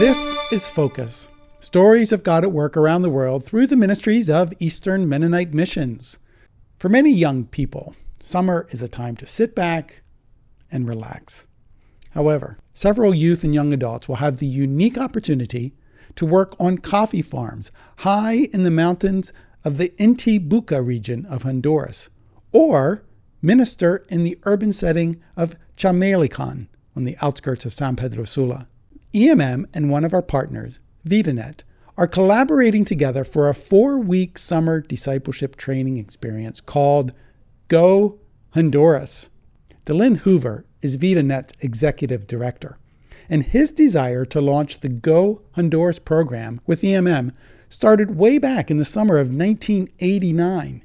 This is Focus Stories of God at Work Around the World through the ministries of Eastern Mennonite Missions. For many young people, summer is a time to sit back and relax. However, several youth and young adults will have the unique opportunity to work on coffee farms high in the mountains of the Intibucá region of Honduras, or minister in the urban setting of Chamelecon on the outskirts of San Pedro Sula. EMM and one of our partners, VitaNet, are collaborating together for a four week summer discipleship training experience called Go Honduras. Delin Hoover is VitaNet's executive director, and his desire to launch the Go Honduras program with EMM started way back in the summer of 1989.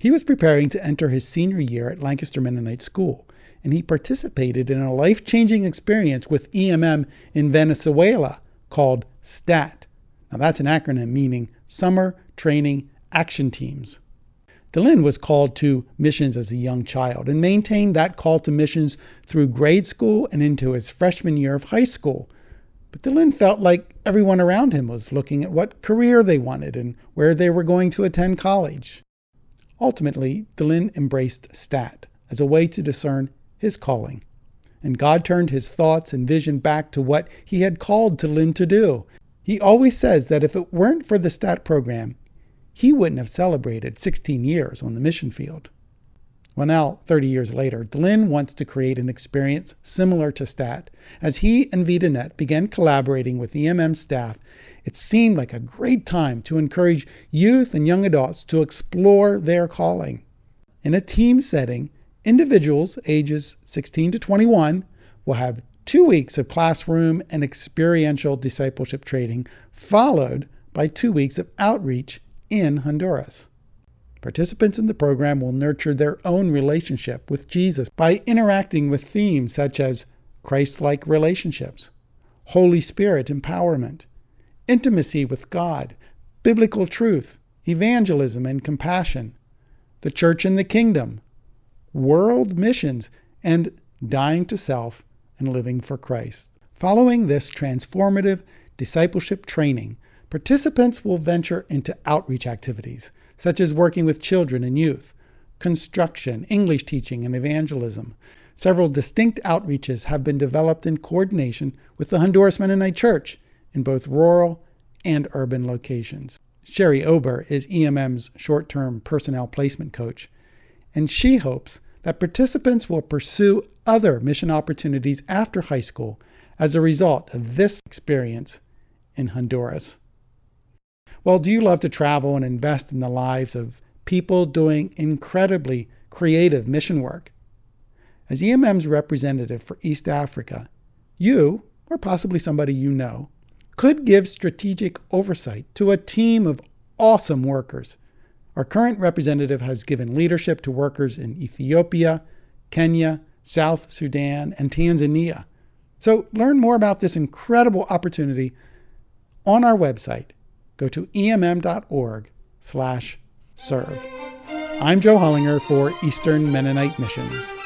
He was preparing to enter his senior year at Lancaster Mennonite School, and he participated in a life changing experience with EMM in Venezuela called STAT. Now, that's an acronym meaning Summer Training Action Teams. Delin was called to missions as a young child and maintained that call to missions through grade school and into his freshman year of high school. But Delin felt like everyone around him was looking at what career they wanted and where they were going to attend college. Ultimately, Delin embraced STAT as a way to discern his calling. And God turned his thoughts and vision back to what he had called Delin to do. He always says that if it weren't for the STAT program, he wouldn't have celebrated 16 years on the mission field. Well, now, 30 years later, Delin wants to create an experience similar to STAT. As he and VitaNet began collaborating with EMM staff, it seemed like a great time to encourage youth and young adults to explore their calling. In a team setting, individuals ages 16 to 21 will have two weeks of classroom and experiential discipleship training, followed by two weeks of outreach in Honduras. Participants in the program will nurture their own relationship with Jesus by interacting with themes such as Christ like relationships, Holy Spirit empowerment, intimacy with God, biblical truth, evangelism and compassion, the church and the kingdom, world missions, and dying to self and living for Christ. Following this transformative discipleship training, participants will venture into outreach activities such as working with children and youth, construction, English teaching, and evangelism. Several distinct outreaches have been developed in coordination with the Honduras Mennonite Church in both rural and urban locations. Sherry Ober is EMM's short term personnel placement coach, and she hopes that participants will pursue other mission opportunities after high school as a result of this experience in Honduras. Well, do you love to travel and invest in the lives of people doing incredibly creative mission work? As EMM's representative for East Africa, you, or possibly somebody you know, could give strategic oversight to a team of awesome workers. Our current representative has given leadership to workers in Ethiopia, Kenya, South Sudan, and Tanzania. So learn more about this incredible opportunity on our website go to emm.org slash serve. I'm Joe Hollinger for Eastern Mennonite Missions.